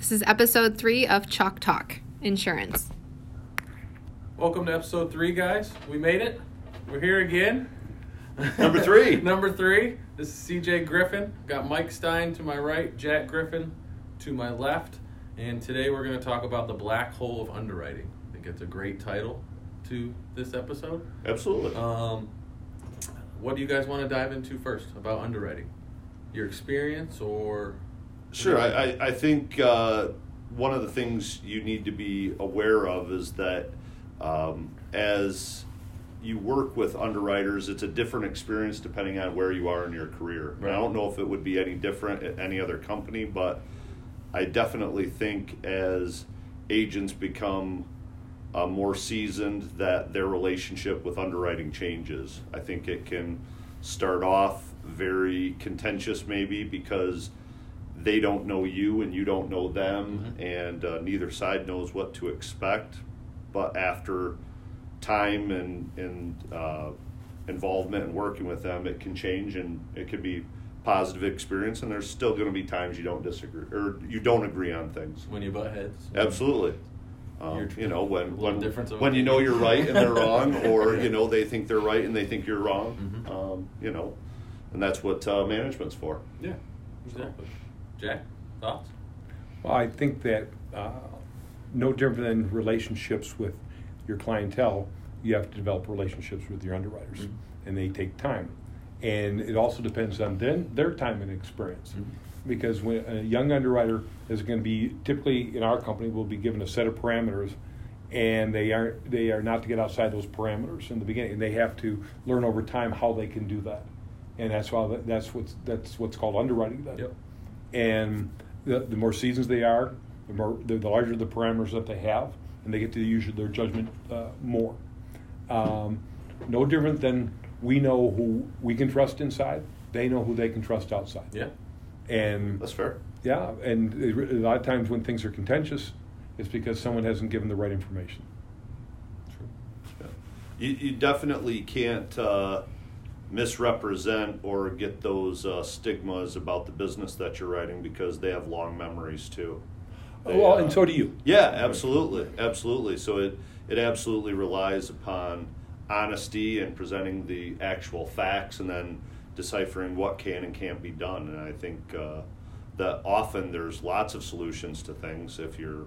This is episode three of Chalk Talk Insurance. Welcome to episode three, guys. We made it. We're here again. Number three. Number three. This is CJ Griffin. Got Mike Stein to my right, Jack Griffin to my left. And today we're going to talk about the black hole of underwriting. I think it's a great title to this episode. Absolutely. Um, what do you guys want to dive into first about underwriting? Your experience or. Sure. I, I, I think uh, one of the things you need to be aware of is that um, as you work with underwriters, it's a different experience depending on where you are in your career. And I don't know if it would be any different at any other company, but I definitely think as agents become uh, more seasoned, that their relationship with underwriting changes. I think it can start off very contentious, maybe because they don't know you and you don't know them, Mhm. and uh, neither side knows what to expect. But after time and and uh, involvement and working with them, it can change and it can be positive experience. And there's still going to be times you don't disagree or you don't agree on things. When you butt heads? Absolutely. Um, You're- know when when, when you know you're right and they're wrong, or you know they think they're right and they think you're wrong. Mhm. Um, you know, and that's what uh, management's for. Yeah, exactly. Jack, thoughts? Well, I think that uh, no different than relationships with your clientele, you have to develop relationships with your underwriters, Mhm. and they take time. And it also depends on then their time and experience, Mhm. because when a young underwriter is going to be typically in our company will be given a set of parameters, and they are they are not to get outside those parameters in the beginning, and they have to learn over time how they can do that, and that's why that's what's that's what's called underwriting. Then Yep. And the, the more seasons they are, the more the, the larger the parameters that they have, and they get to use their judgment uh, more. Um, no different than we know who we can trust inside; they know who they can trust outside. Yeah. And That's fair. yeah, and a lot of times when things are contentious, it's because someone hasn't given the right information. True. Yeah. You, you definitely can't uh, misrepresent or get those uh, stigmas about the business that you're writing because they have long memories too. They, well, uh, and so do you. Yeah, absolutely, absolutely. So it it absolutely relies upon honesty and presenting the actual facts, and then deciphering what can and can't be done. And I think uh, that often there's lots of solutions to things if you're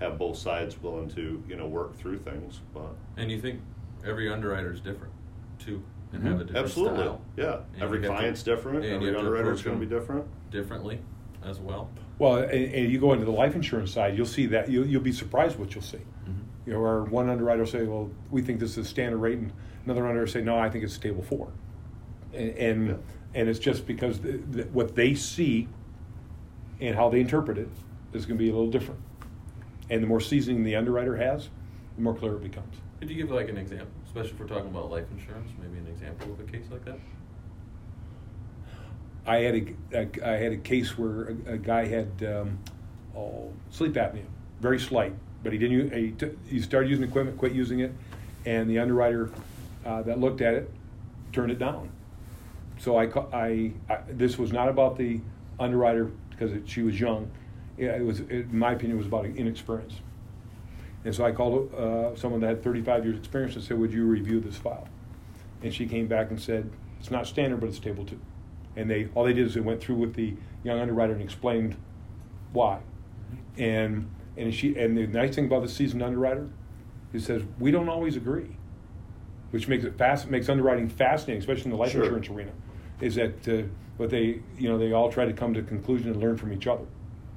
have both sides willing to you know work through things. But And you think every underwriter is different, too, and have a different absolutely, style. yeah. And Every you have to- client's different. and you Every have to underwriter is approach going to be them different. differently as well. Well, and, and you go into the life insurance side, you'll see that you'll, you'll be surprised what you'll see. Mm-hmm. You know, or one underwriter will say, "Well, we think this is a standard rate," and another underwriter will say, "No, I think it's table four. And and, Yeah. and it's just because the, the, what they see and how they interpret it is going to be a little different. And the more seasoning the underwriter has, the more clear it becomes. Could you give like an example, especially if we're talking about life insurance? Maybe an example of a case like that. I had a, a I had a case where a, a guy had um, sleep apnea, very slight, but he didn't. He, t- he started using equipment, quit using it, and the underwriter uh, that looked at it turned it down. So I, I, I this was not about the underwriter because it, she was young. Yeah, It was, in my opinion, it was about inexperience. And so I called uh, someone that had 35 years experience and said, "Would you review this file?" And she came back and said, "It's not standard, but it's table two." And they all they did is they went through with the young underwriter and explained why. And and she and the nice thing about the seasoned underwriter, he says we don't always agree, which makes it fast makes underwriting fascinating, especially in the life Sure. insurance arena. Is that uh, but they you know they all try to come to a conclusion and learn from each other.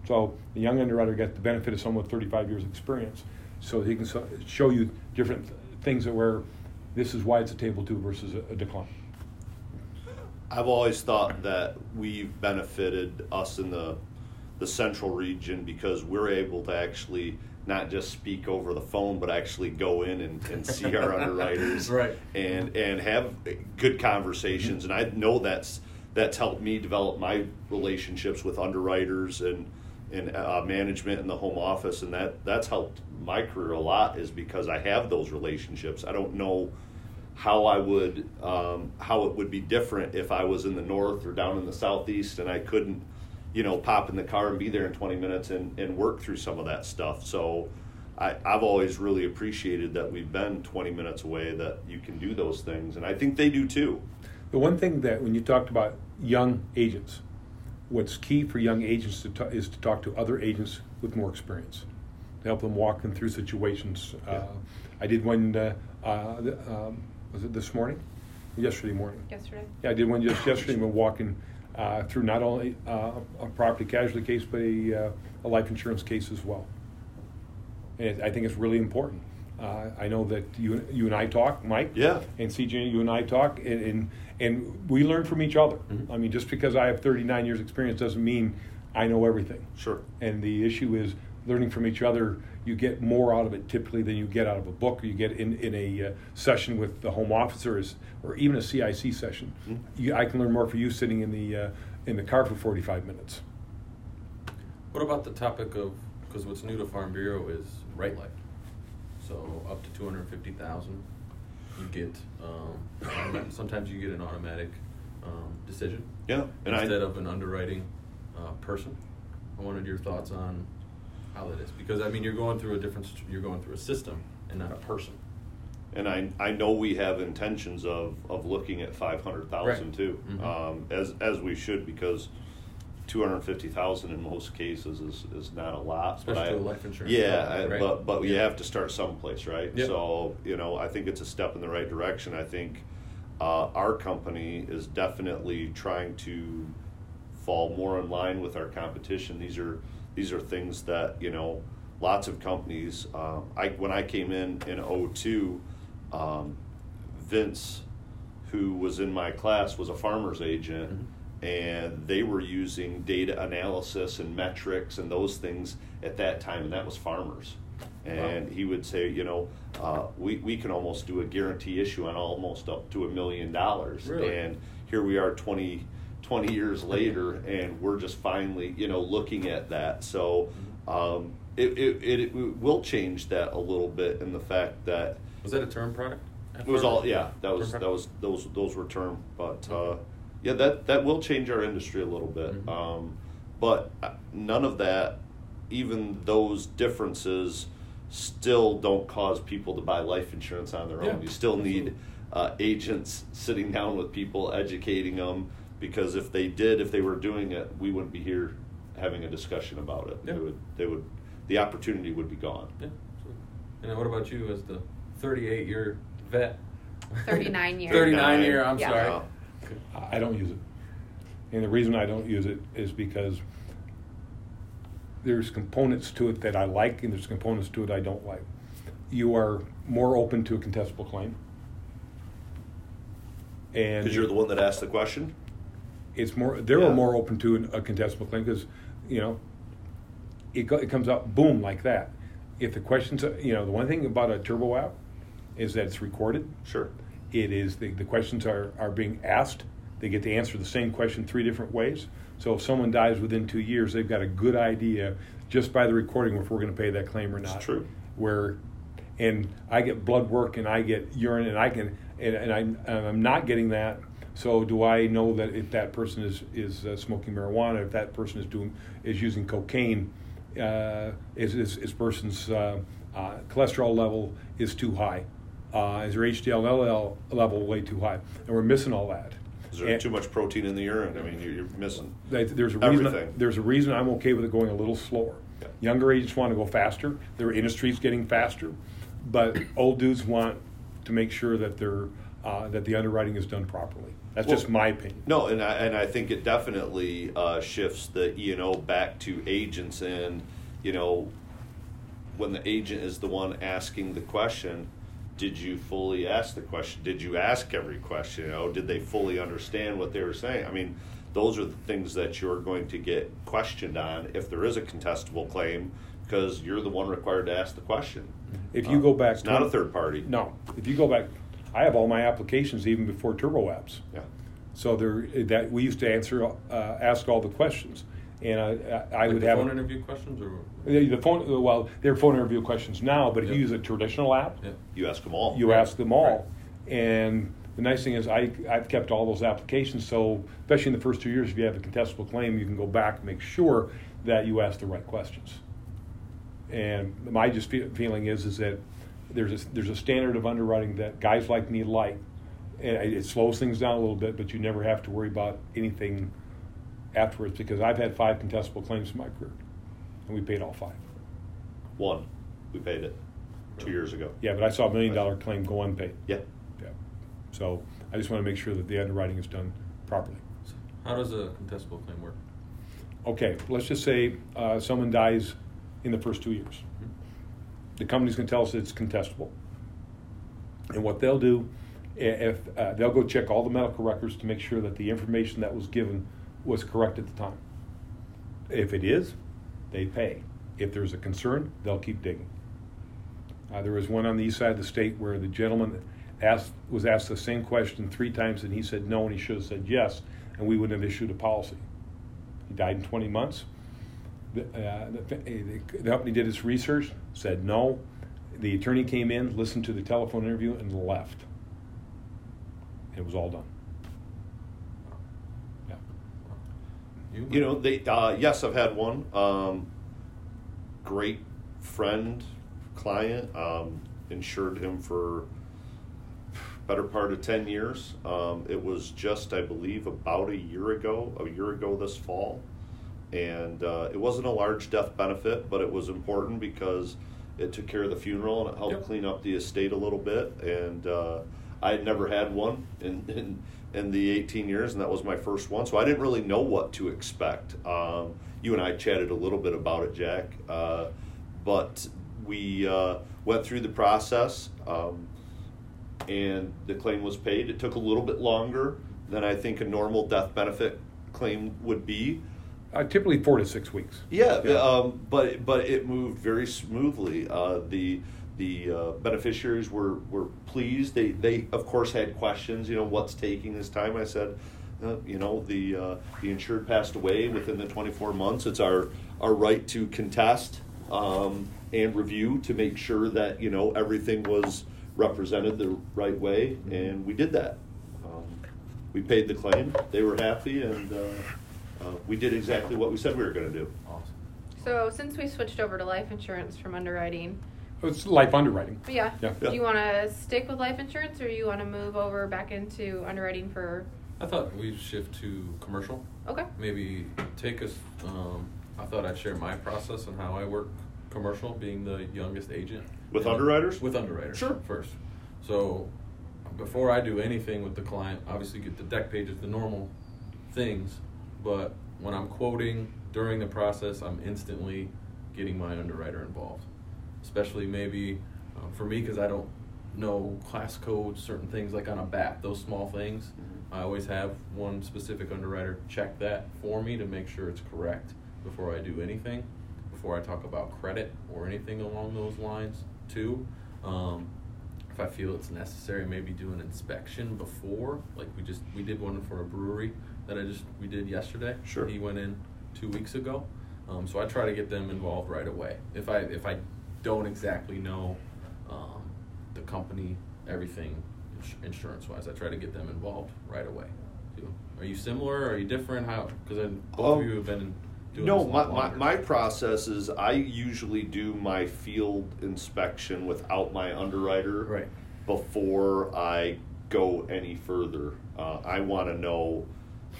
So the young underwriter got the benefit of someone with 35 years experience, so he can so, show you different things that where this is why it's a table two versus a, a decline. I've always thought that we've benefited us in the the central region because we're able to actually not just speak over the phone, but actually go in and, and see our underwriters, Right. And and have good conversations. And I know that's that's helped me develop my relationships with underwriters and and uh, management in the home office, and that that's helped my career a lot. Is because I have those relationships. I don't know how I would um, how it would be different if I was in the north or down in the southeast and I couldn't you know, pop in the car and be there in 20 minutes and, and work through some of that stuff. So I, I've always really appreciated that we've been 20 minutes away, that you can do those things. And I think they do too. The one thing that when you talked about young agents, what's key for young agents to ta- is to talk to other agents with more experience, to help them walk them through situations. Yeah. Uh, I did one. Uh, uh, um, was it this morning? Yesterday morning. Yesterday. Yeah, I did one just yesterday. Been walking uh, through not only uh, a property casualty case, but a, uh, a life insurance case as well. And it, I think it's really important. Uh, I know that you, you and I talk, Mike. Yeah. And CJ, you and I talk, and and, and we learn from each other. Mhm. I mean, just because I have 39 years experience doesn't mean I know everything. Sure. And the issue is learning from each other. You get more out of it typically than you get out of a book or you get in, in a uh, session with the home officer is, or even a CIC session. Mhm. You, I can learn more for you sitting in the, uh, in the car for 45 minutes. What about the topic of because what's new to Farm Bureau is right life, so up to two hundred fifty thousand, you get um, sometimes you get an automatic um, decision Yeah. And instead I, of an underwriting uh, person. I wanted your thoughts on how that is because I mean you're going through a different you're going through a system and not a person. and I, I know we have intentions of, of looking at 500,000 Right. too, Mhm. um, as, as we should because 250,000 in most cases is, is not a lot. but I- life insurance Yeah, company, I- right? but, but you Yeah. have to start someplace, right? Yep. So, you know, I think it's a step in the right direction. I think uh, our company is definitely trying to fall more in line with our competition. These are these are things that you know lots of companies. Um, I when I came in in 02, um, Vince, who was in my class, was a farmer's agent, Mm-hmm. And they were using data analysis and metrics and those things at that time, and that was farmers. And he would say, you know, uh, we, we can almost do a guarantee issue on almost up to a million dollars. Really? And here we are 20, 20 years later, and we're just finally, you know, looking at that. So um, it, it, it, it will change that a little bit in the fact that Was that a term product? it was all yeah that was that was those those were term but uh, yeah that that will change our industry a little bit Mhm. um, but uh, none of that even those differences still don't cause people to buy life insurance on their own Yeah, you still need uh, agents sitting down with people educating them because if they did if they were doing it we wouldn't be here having a discussion about it Yeah. they would they would the opportunity would be gone Yeah. And what about you as the 38 year vet? 39 year. 39 year, I'm Yeah. sorry. I don't use it. And the reason I don't use it is because there's components to it that I like and there's components to it I don't like. You are more open to a contestable claim. And because you're the one that asked the question it's more they're Yeah. more open to an, a contestable claim because you know it, go, it comes out boom like that if the questions you know the one thing about a turbo app is that it's recorded sure it is the, the questions are, are being asked. They get to answer the same question three different ways. So if someone dies within two years they've got a good idea just by the recording if we're going to pay that claim or It's not. true. where and i get blood work and i get urine and i can and, and, I, and i'm not getting that. So do i know that if that person is is uh, smoking marijuana if that person is doing is using cocaine uh, is, is, is person's uh, uh, cholesterol level is too high uh, is your HDL level way too high and we're missing all that Is there And- too much protein in the urine? I mean, you're, you're missing. there's a reason. Everything. There's a reason I'm okay with it going a little slower. Yeah. Younger agents want to go faster. Their industry's getting faster, but old dudes want to make sure that they're uh, that the underwriting is done properly. That's Well, just my opinion. No, and I, and I think it definitely uh, shifts the E and O back to agents, and you know, when the agent is the one asking the question, did you fully ask the question? Did you ask every question? You know, did they fully understand what they were saying? I mean, those are the things that you're going to get questioned on if there is a contestable claim, because you're the one required to ask the question. If you Uh, go back, it's not a third party. No, if you go back, I have all my applications even before Turbo Apps. Yeah. So there that we used to answer, uh, ask all the questions, and I, I, I Like would the have phone interview questions or the the phone. Well, they're phone interview questions now, but if you use a traditional app, yeah. You ask them all. you Right. ask them all, and the nice thing is I, I've kept all those applications, so especially in the first two years, if you have a contestable claim, you can go back and make sure that you ask the right questions. And my just fe- feeling is is that there's a, there's a standard of underwriting that guys like me like, and it it slows things down a little bit, but you never have to worry about anything afterwards because I've had five contestable claims in my career, and we paid all five. One, we paid it two years ago. Yeah, but I saw a million dollar claim go unpaid. Yeah. Yeah. So I just want to make sure that the underwriting is done properly. How does a contestable claim work? Okay, let's just say uh, someone dies in the first two years. The company's going to tell us it's contestable. And what they'll do, i- if uh, they'll go check all the medical records to make sure that the information that was given was correct at the time. If it is, they pay. If there's a concern, they'll keep digging. Uh, there was one on the east side of the state where the gentleman asked was asked the same question three times, and he said no, and he should have said yes, and we wouldn't have issued a policy. He died in 20 months. The, uh, the, the company did its research, said no. The attorney came in, listened to the telephone interview, and left. It was all done. You, You know, they uh, yes, I've had one. Um, great friend, client, um, insured him for better part of ten years. Um, it was just, I believe, about a year ago, a year ago this fall, and uh, it wasn't a large death benefit, but it was important because it took care of the funeral and it helped Yep. clean up the estate a little bit. And uh, I had never had one in, in in the 18 years, and that was my first one, so I didn't really know what to expect. Um, you and I chatted a little bit about it, Jack, uh, but we uh, went through the process. Um, and the claim was paid. It took a little bit longer than I think a normal death benefit claim would be. Uh, typically four to six weeks. Yeah, Yeah. Um, but but it moved very smoothly. Uh, the the uh, beneficiaries were, were pleased. They they of course had questions. You know, what's taking this time? I said, uh, you know, the uh, the insured passed away within the 24 months. It's our our right to contest um, and review to make sure that you know everything was represented the right way, and we did that. Um, we paid the claim. They were happy, and uh, uh, we did exactly what we said we were going to do. awesome. So since we switched over to life insurance from underwriting, It's life underwriting. yeah, Yeah. do you want to stick with life insurance or you want to move over back into underwriting for? I thought we'd shift to commercial. Okay. Maybe take us. Um, I thought I'd share my process and how I work commercial, being the youngest agent. With underwriters? With underwriters. Sure. First. So before I do anything with the client, obviously get the dec pages, the normal things. But when I'm quoting during the process, I'm instantly getting my underwriter involved. Especially maybe um, for me because I don't know class codes, certain things like on a BAP, those small things. I always have one specific underwriter check that for me to make sure it's correct before I do anything, before I talk about credit or anything along those lines too. Um, if I feel it's necessary, maybe do an inspection before, like we just we did one for a brewery that I just we did yesterday. Sure. He went in two weeks ago, um, so I try to get them involved right away. If I if I don't exactly know um, the company, everything ins- insurance wise, I try to get them involved right away. Too. Are you similar? Are you different? How? Because then both Um, of you have been doing No, my, my, my process is I usually do my field inspection without my underwriter Right. before I go any further. Uh, I want to know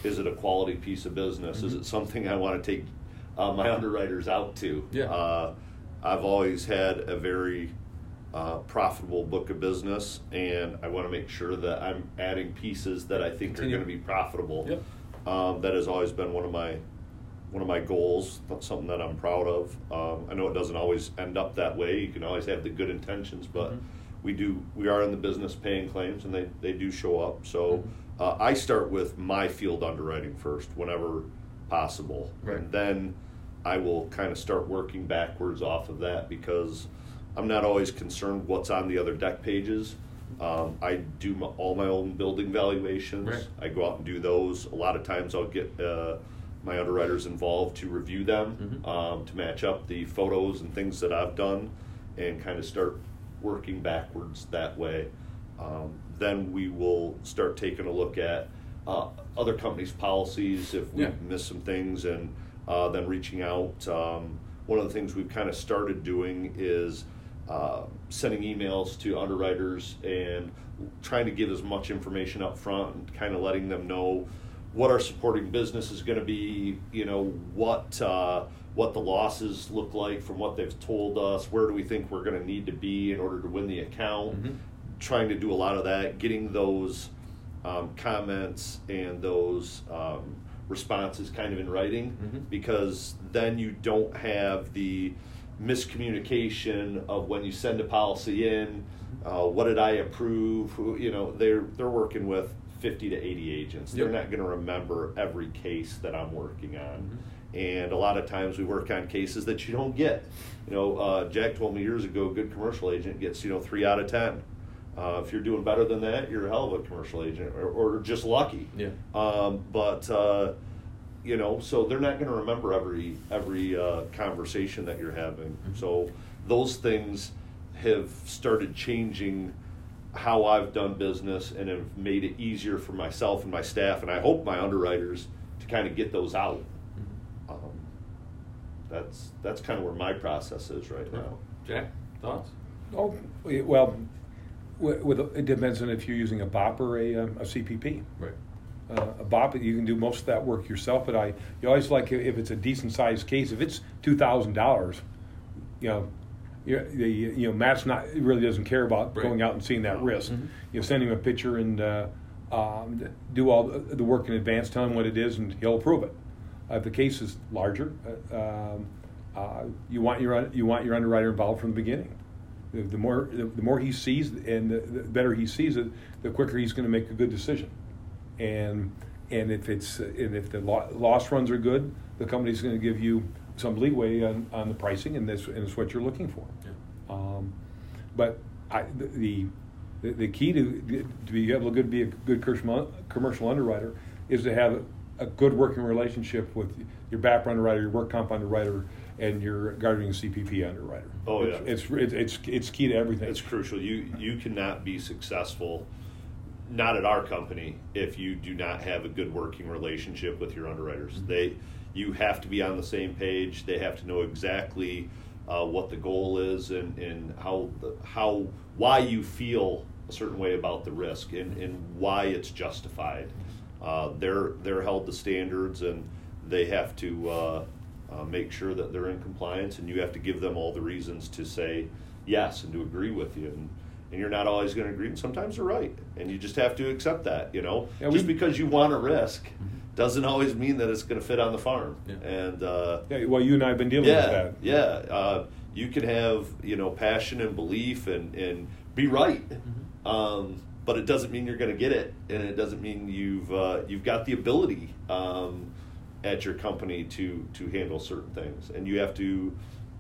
is it a quality piece of business? Is Mhm. it something I want to take uh, my underwriters out to? Yeah. Uh, I've always had a very uh, profitable book of business, and I want to make sure that I'm adding pieces that I think Continue. are going to be profitable. Yep. Um, that has always been one of my one of my goals, something that I'm proud of. Um, I know it doesn't always end up that way. You can always have the good intentions, but Mhm. we do we are in the business paying claims, and they, they do show up. So Mhm. uh, I start with my field underwriting first, whenever possible, Right. and then I will kind of start working backwards off of that because I'm not always concerned what's on the other dec pages. Um, I do my, all my own building valuations. Right. I go out and do those. A lot of times I'll get uh, my underwriters involved to review them, Mhm. um, to match up the photos and things that I've done, and kind of start working backwards that way. Um, then we will start taking a look at uh, other companies' policies if we Yeah. miss some things, and uh, then reaching out. Um, one of the things we've kind of started doing is uh, sending emails to underwriters and trying to give as much information up front and kind of letting them know what our supporting business is going to be, you know, what uh, what the losses look like from what they've told us, where do we think we're going to need to be in order to win the account, Mhm. trying to do a lot of that, getting those um, comments and those um, responses kind of in writing, Mhm. because then you don't have the miscommunication of when you send a policy in, uh, what did I approve? Who, you know, they're they're working with fifty to eighty agents. They're not going to remember every case that I'm working on, Mm-hmm. and a lot of times we work on cases that you don't get. You know, uh, Jack told me years ago, a good commercial agent gets you know three out of ten. Uh, if you're doing better than that, you're a hell of a commercial agent, or, or just lucky. Yeah. Um, but uh, you know, so they're not going to remember every every uh, conversation that you're having. Mhm. So those things have started changing how I've done business and have made it easier for myself and my staff, and I hope my underwriters to kind of get those out. Mhm. Um, that's that's kind of where my process is right now. Jack, thoughts? Oh, well, with, with, it depends on if you're using a BOP or a, um, a CPP. Right. Uh, a BOP, you can do most of that work yourself, but I, you always like if it's a decent sized case, if it's two thousand dollars, you know, the, you know, Matt's not, really doesn't care about Right. going out and seeing that risk. Mhm. You know, send him a picture and, uh, um, do all the, the work in advance, tell him what it is and he'll approve it. Uh, if the case is larger, uh, um, uh, you want your, you want your underwriter involved from the beginning. The, more, the, more he sees and the, the better he sees it, the quicker he's gonna make a good decision. And, and if it's, and if the lo- loss runs are good, the company's gonna give you some leeway on, on the pricing and this, and it's what you're looking for. Yeah. Um, but I, the, the, the key to, to be able to be a good commercial, underwriter is to have a good working relationship with your BAP underwriter, your work comp underwriter, and your guarding CPP underwriter. Oh, yeah. It's, it's, it's, it's key to everything. It's crucial. You you cannot be successful, not at our company, if you do not have a good working relationship with your underwriters. They you have to be on the same page. They have to know exactly uh, what the goal is and, and how the, how why you feel a certain way about the risk and, and why it's justified. Uh, they're they're held to standards and they have to uh, uh, make sure that they're in compliance and you have to give them all the reasons to say yes and to agree with you and, and you're not always going to agree and sometimes they're right and you just have to accept that you know Yeah, just we- because you want a risk doesn't always mean that it's going to fit on the farm Yeah. and uh, Yeah, well, you and I have been dealing with yeah, that. yeah. Uh, you can have you know passion and belief and and be right, Mm-hmm. um, but it doesn't mean you're going to get it, and it doesn't mean you've uh, you've got the ability um, at your company to to handle certain things, and you have to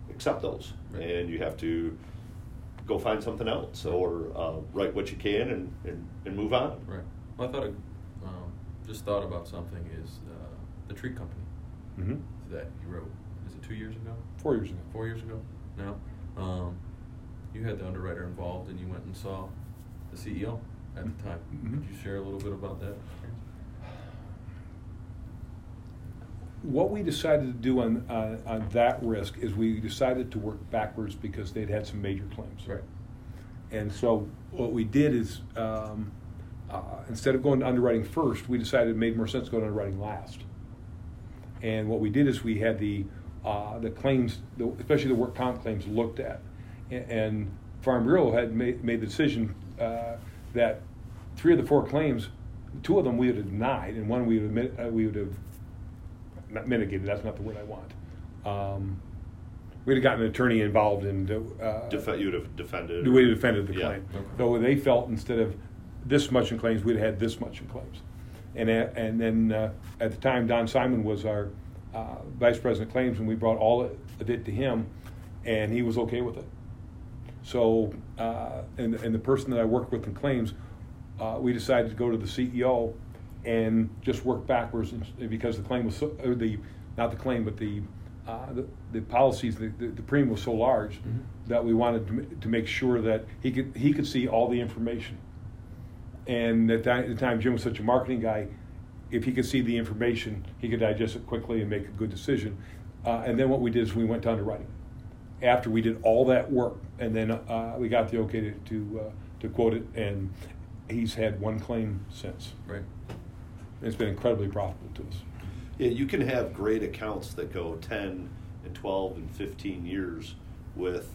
accept those, Right. and you have to go find something else or uh, write what you can and, and, and move on. Right. Well, I thought, of, um, just thought about something is uh, the tree company hmm that you wrote. Is it two years ago? Four years ago. Four years ago? Now, Um, you had the underwriter involved, and you went and saw the CEO at the time. Mhm. Could you share a little bit about that? What we decided to do on, on, on that risk is we decided to work backwards because they'd had some major claims. Right. And so what we did is, um, uh, instead of going to underwriting first, we decided it made more sense to go to underwriting last. And what we did is we had the, uh, the claims, the, especially the work comp claims, looked at. A- And Farm Bureau had made, made the decision uh, that three of the four claims, two of them we would have denied, and one we would have, uh, we would have not mitigated. That's not the word I want. Um, we'd have gotten an attorney involved in. Uh, Def- you would have defended. the way they defended the Yeah. claim. Okay. So they felt instead of this much in claims, we'd had this much in claims. And, a- and then uh, at the time, Don Simon was our uh, vice president of claims, and we brought all of it to him, and he was okay with it. So, uh, and, and the person that I worked with in claims, uh, we decided to go to the CEO and just work backwards because the claim was so, the, not the claim, but the, uh, the, the policies, the, the, the premium was so large Mhm. that we wanted to, to make sure that he could, he could see all the information. And at that- at the time, Jim was such a marketing guy. If he could see the information, he could digest it quickly and make a good decision. Uh, and then what we did is we went to underwriting. After we did all that work, and then uh, we got the okay to to, uh, to quote it, and he's had one claim since. Right. It's been incredibly profitable to us. Yeah, you can have great accounts that go 10 and 12 and 15 years with,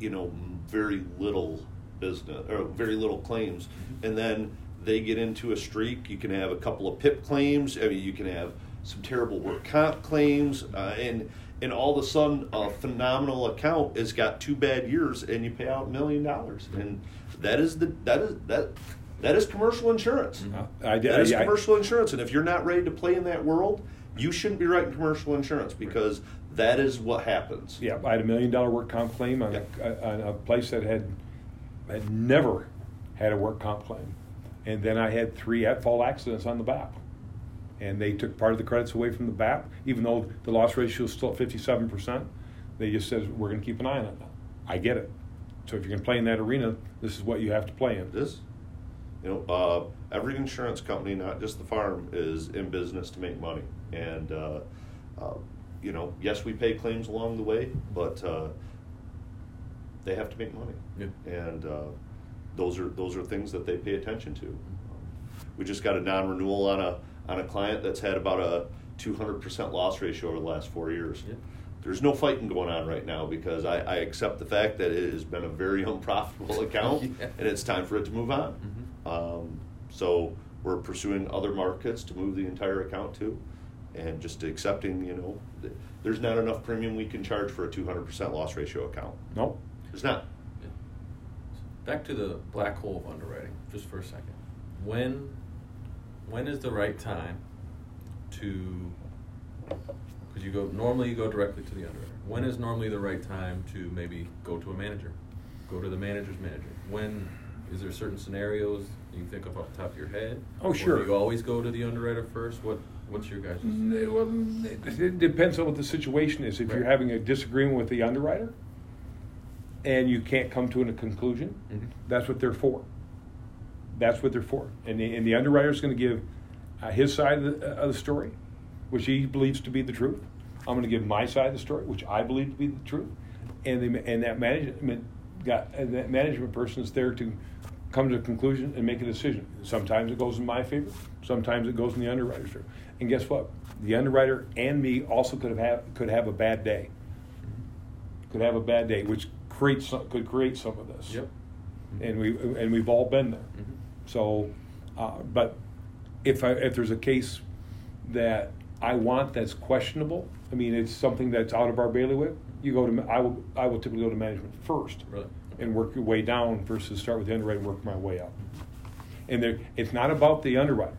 you know, very little business or very little claims. And then they get into a streak. You can have a couple of PIP claims. I mean, you can have some terrible work comp claims. Uh, and, and all of a sudden, a phenomenal account has got two bad years and you pay out a million dollars. And that is the, that is, that, that is commercial insurance. Uh, I did. That is I- I- commercial insurance, and if you're not ready to play in that world, you shouldn't be writing commercial insurance because that is what happens. Yeah, I had a million dollar work comp claim on, a, on a place that had had never had a work comp claim, and then I had three at fault accidents on the BAP, and they took part of the credits away from the BAP, even though the loss ratio is still at fifty seven percent. They just said we're going to keep an eye on it. I get it. So if you're going to play in that arena, this is what you have to play in. This, you know, uh, every insurance company, not just the farm, is in business to make money, and uh, uh, you know, yes, we pay claims along the way, but uh, they have to make money, Yeah. and uh, those are those are things that they pay attention to. We just got a non-renewal on a on a client that's had about a 200% loss ratio over the last four years. Yeah. There's no fighting going on right now because I, I accept the fact that it has been a very unprofitable account Yeah. and it's time for it to move on. Mhm. Um, so we're pursuing other markets to move the entire account to, and just accepting, you know, th- there's not enough premium we can charge for a 200% loss ratio account. No, There's not. Yeah. Back to the black hole of underwriting, just for a second. When, when is the right time to? Because you go normally you go directly to the underwriter. When is normally the right time to maybe go to a manager, go to the manager's manager? When is there certain scenarios you can think of off the top of your head? Oh, Or sure. do you always go to the underwriter first? What What's your guys'? Mm, well, it depends on what the situation is. If you're having a disagreement with the underwriter and you can't come to a conclusion, Mhm. that's what they're for. That's what they're for. And the, and the underwriter's going to give uh, his side of the, of the story, which he believes to be the truth. I'm going to give my side of the story, which I believe to be the truth. And, the, and that management got and that management person is there to come to a conclusion and make a decision. Sometimes it goes in my favor. Sometimes it goes in the underwriter's favor. And guess what? The underwriter and me also could have have, could have a bad day. Could have a bad day, which creates some, could create some of this. Yep. And we and we've all been there. Mhm. So, uh, but if I, if there's a case that I want that's questionable, I mean it's something that's out of our bailiwick. You go to I will I will typically go to management first Really? And work your way down versus start with the underwriter and work my way up. And there, it's not about the underwriter.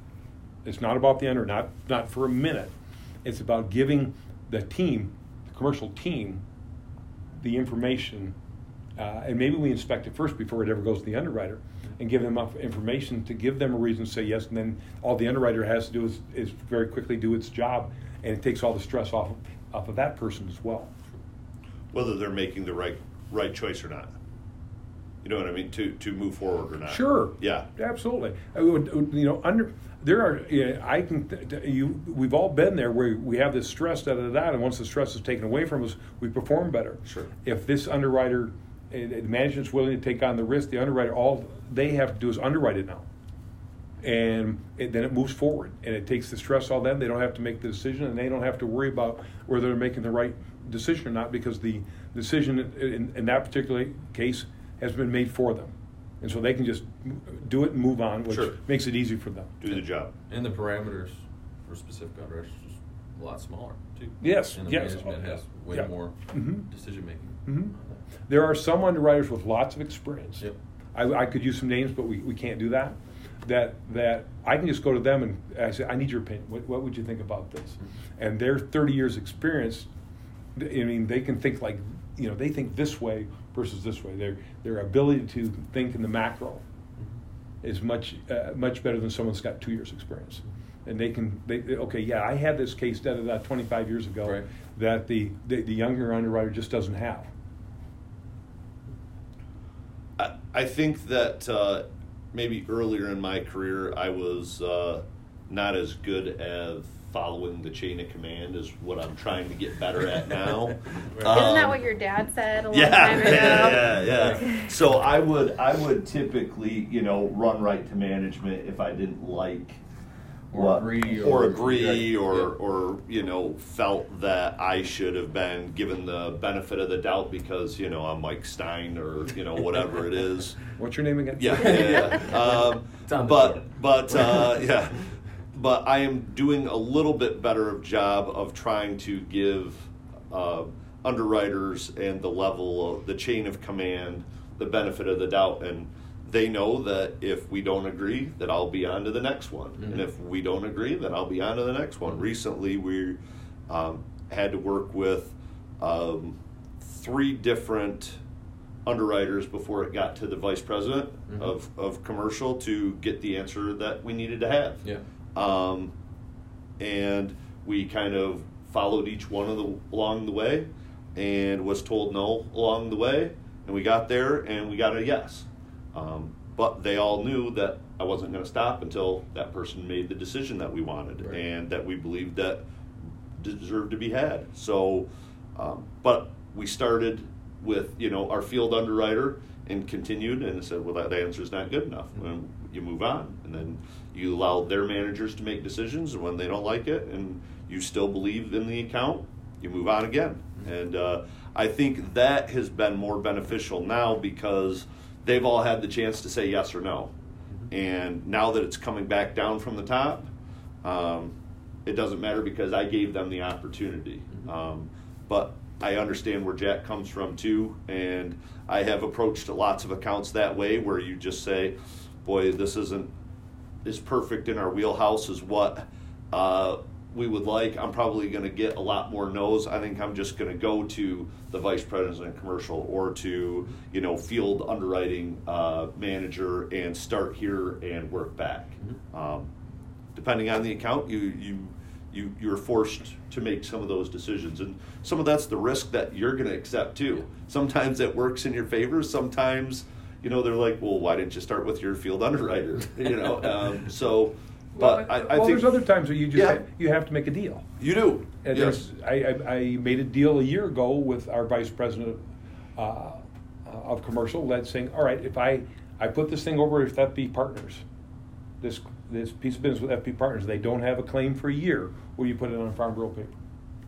It's not about the under not not for a minute. It's about giving the team, the commercial team, the information, uh, and maybe we inspect it first before it ever goes to the underwriter, and give them enough information to give them a reason to say yes. And then all the underwriter has to do is, is very quickly do its job, and it takes all the stress off of, off of that person as well. Whether they're making the right right choice or not. You know what I mean? To to move forward or not. Sure. Yeah. Absolutely. You know, under there are. I can. You. We've all been there where we have this stress, da da da, and once the stress is taken away from us, we perform better. Sure. If this underwriter, eh, and management's willing to take on the risk, the underwriter, all they have to do is underwrite it now, and it, then it moves forward, and it takes the stress off them. They don't have to make the decision, and they don't have to worry about whether they're making the right decision or not, because the decision in, in that particular case has been made for them, and so they can just do it and move on, which Sure. makes it easy for them. Do the job. And the parameters for specific underwriters is a lot smaller too. Yes, And the yes. management has way Yeah. more Mhm. decision making. Mhm. There are some underwriters with lots of experience. Yep. I, I could use some names, but we, we can't do that. That that I can just go to them and I say, I need your opinion. What, what would you think about this? And their 30 years experience, th- I mean, they can think like, you know, they think this way versus this way. Their their ability to think in the macro is much uh, much better than someone's got two years experience. And they can, they, they- okay, yeah, I had this case da, da, da, 25 years ago Right. that the, the, the younger underwriter just doesn't have. I, I think that uh, maybe earlier in my career, I was uh, not as good at following the chain of command is what I'm trying to get better at now. Isn't that Um, what your dad said a long yeah, time ago? yeah, yeah, yeah. So I would, I would typically, you know, run right to management if I didn't like Or what- agree or, or- agree, yeah, or yeah. or you know, felt that I should have been given the benefit of the doubt because you know I'm Mike Stein or you know whatever it is. What's your name again? Yeah, yeah. yeah. Um, It's on the but but uh, yeah, but I am doing a little bit better of job of trying to give uh, underwriters and the level of the chain of command the benefit of the doubt and. They know that if we don't agree, that I'll be on to the next one, and Mhm. if we don't agree, then I'll be on to the next one. Recently, we um, had to work with um, three different underwriters before it got to the vice president Mhm. of, of commercial to get the answer that we needed to have. Yeah. Um, and we kind of followed each one of the along the way and was told no along the way and we got there and we got a yes um, but they all knew that i wasn't going to stop until that person made the decision that we wanted Right. and that we believed that deserved to be had so um, but we started with you know our field underwriter and continued and said well that, answer is not good enough Mhm. and you move on. And then you allow their managers to make decisions and when they don't like it and you still believe in the account you move on again. And uh, i think that has been more beneficial now because they've all had the chance to say yes or no. And now that it's coming back down from the top um, it doesn't matter because i gave them the opportunity. Um, but i understand where jack comes from too and i have approached lots of accounts that way where you just say boy this isn't as perfect in our wheelhouse as what uh, we would like. I'm probably going to get a lot more no's. I think I'm just going to go to the vice president of commercial or to you know field underwriting uh, manager and start here and work back. Um, depending on the account, you you you you're forced to make some of those decisions, and some of that's the risk that you're going to accept too. Sometimes it works in your favor. Sometimes you know they're like, well, why didn't you start with your field underwriter? You know, um, so. But I, I well, think there's other times where you just Yeah. ha- you have to make a deal. you do. And yes. I, I, I made a deal a year ago with our vice president uh, of commercial that's saying, all right, if I, I put this thing over with FP Partners, this, this piece of business with FP Partners, they don't have a claim for a year, will you put it on a Farm Bureau paper?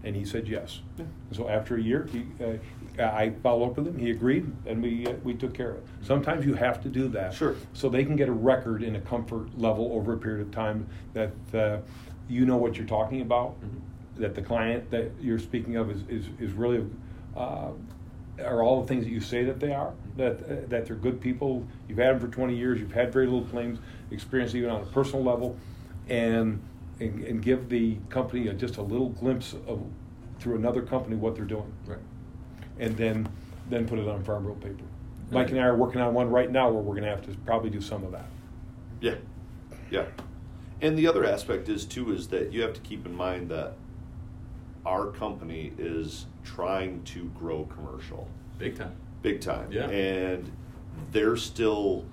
And he said yes. Yeah. So after a year, he, uh, I followed up with him, he agreed, and we, uh, we took care of it. Sometimes you have to do that. Sure. So they can get a record in a comfort level over a period of time that uh, you know what you're talking about, Mhm. that the client that you're speaking of is, is, is really, uh, are all the things that you say that they are, that, uh, that they're good people, you've had them for 20 years, you've had very little claims experience even on a personal level, and, and, and give the company a, just a little glimpse of, through another company, what they're doing Right. and then then put it on farm bill paper. Mike and I are working on one right now where we're going to have to probably do some of that. Yeah, yeah. And the other aspect is too is that you have to keep in mind that our company is trying to grow commercial Big time. big time, Yeah. and they're still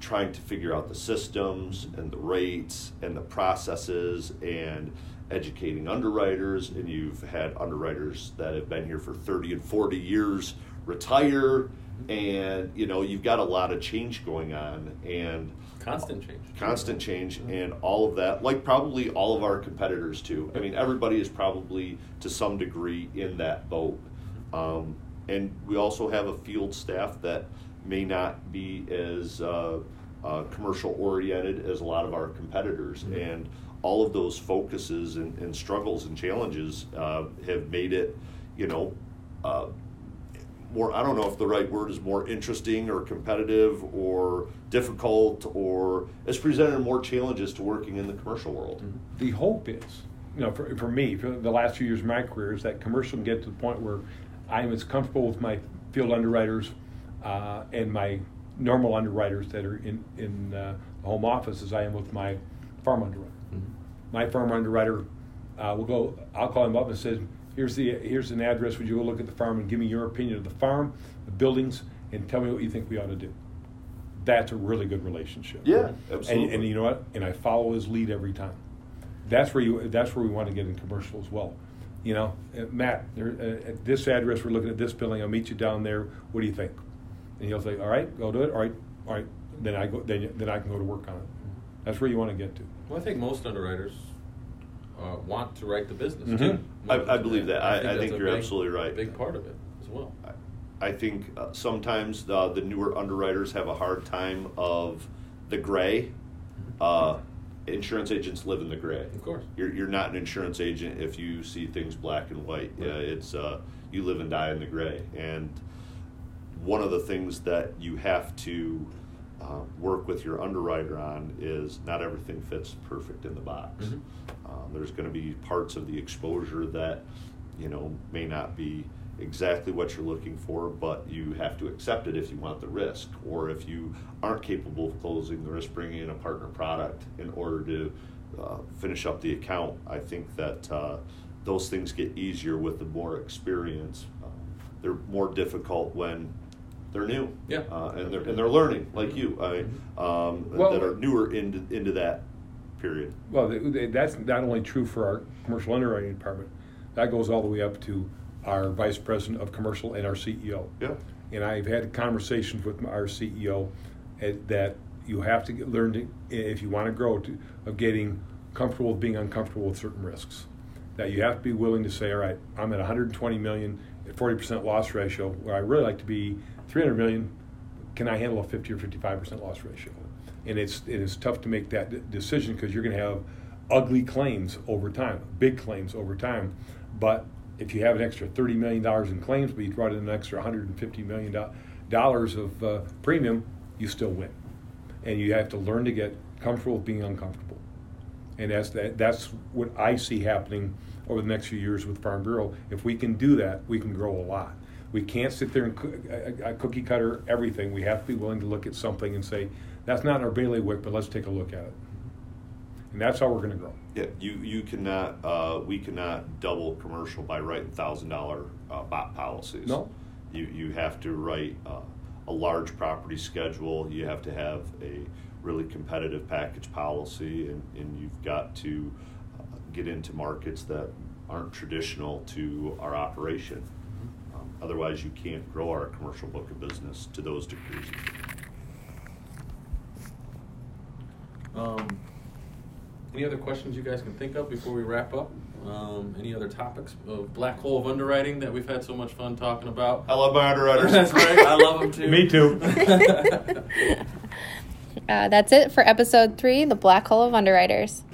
trying to figure out the systems and the rates and the processes and educating underwriters and you've had underwriters that have been here for 30 and 40 years retire and you know you've got a lot of change going on and Constant change. constant change and all of that like probably all of our competitors too. I mean everybody is probably to some degree in that boat. Um, and we also have a field staff that may not be as uh, uh, commercial oriented as a lot of our competitors. And all of those focuses and, and struggles and challenges uh, have made it you know uh, more i don't know if the right word is more interesting or competitive or difficult or it's presented more challenges to working in the commercial world. The hope is, you know, for, for me, for the last few years of my career, is that commercial can get to the point where I'm as comfortable with my field underwriters uh, and my normal underwriters that are in, in uh, the home office as I am with my farm underwriter. Mhm. My farm underwriter uh, will go, I'll call him up and says, here's the, here's an address, would you go look at the farm and give me your opinion of the farm, the buildings, and tell me what you think we ought to do? that's a really good relationship. Yeah, And, absolutely. and you know what? And I follow his lead every time. That's where you. That's where we want to get in commercial as well. You know, uh, Matt, there, uh, at this address, we're looking at this building. I'll meet you down there. What do you think? And he'll say, "All right, go do it. All right, all right." Then I go. Then then I can go to work on it. That's where you want to get to. Well, I think most underwriters uh, want to write the business Mhm. too. I- I believe that. I- I that's think you're big- absolutely right. Big part of it as well. I think uh, sometimes uh, the newer underwriters have a hard time of the gray. Uh, insurance agents live in the gray. Of course. You're, you're not an insurance agent if you see things black and white. Right. Yeah, it's uh, you live and die in the gray. And one of the things that you have to uh, work with your underwriter on is not everything fits perfect in the box. Mhm. Um, there's going to be parts of the exposure that you know may not be exactly what you're looking for, but you have to accept it if you want the risk, or if you aren't capable of closing the risk, bringing in a partner product in order to uh, finish up the account. I think that uh, those things get easier with the more experience. Um, they're more difficult when they're new, Yeah. uh, and they're and they're learning like you, I, um, Well- that are newer into into that period. Well, th- th- that's not only true for our commercial underwriting department. That goes all the way up to our vice president of commercial and our CEO. Yeah. And I've had conversations with our CEO eh, that you have to get, learn to, if you want to grow, to, of getting comfortable with being uncomfortable with certain risks. That you have to be willing to say, all right, I'm at 120 million, at 40% loss ratio, where I really like to be 300 million. Can I handle a 50 or 55% loss ratio? And it's it is tough to make that de- decision because you're going to have ugly claims over time, big claims over time. But if you have an extra $30 million in claims, but you brought in an extra $150 million of uh, premium, you still win. And you have to learn to get comfortable with being uncomfortable. And that's, that, that's what I see happening over the next few years with Farm Bureau. If we can do that, we can grow a lot. We can't sit there and uh, uh, cookie cutter everything. We have to be willing to look at something and say, that's not our bailiwick, but let's take a look at it. And that's how we're going to grow. Yeah, you, you cannot, uh, we cannot double commercial by writing thousand dollar, uh, BOP policies. No. You, you have to write, uh, a large property schedule, you have to have a really competitive package policy, and, and you've got to uh, get into markets that aren't traditional to our operation. Otherwise, you can't grow our commercial book of business to those degrees. Um, any other questions you guys can think of before we wrap up? Um, any other topics of black hole of underwriting that we've had so much fun talking about? I love my underwriters. That's right. I love them too. Me too. Uh, that's it for episode three, The Black Hole of Underwriters.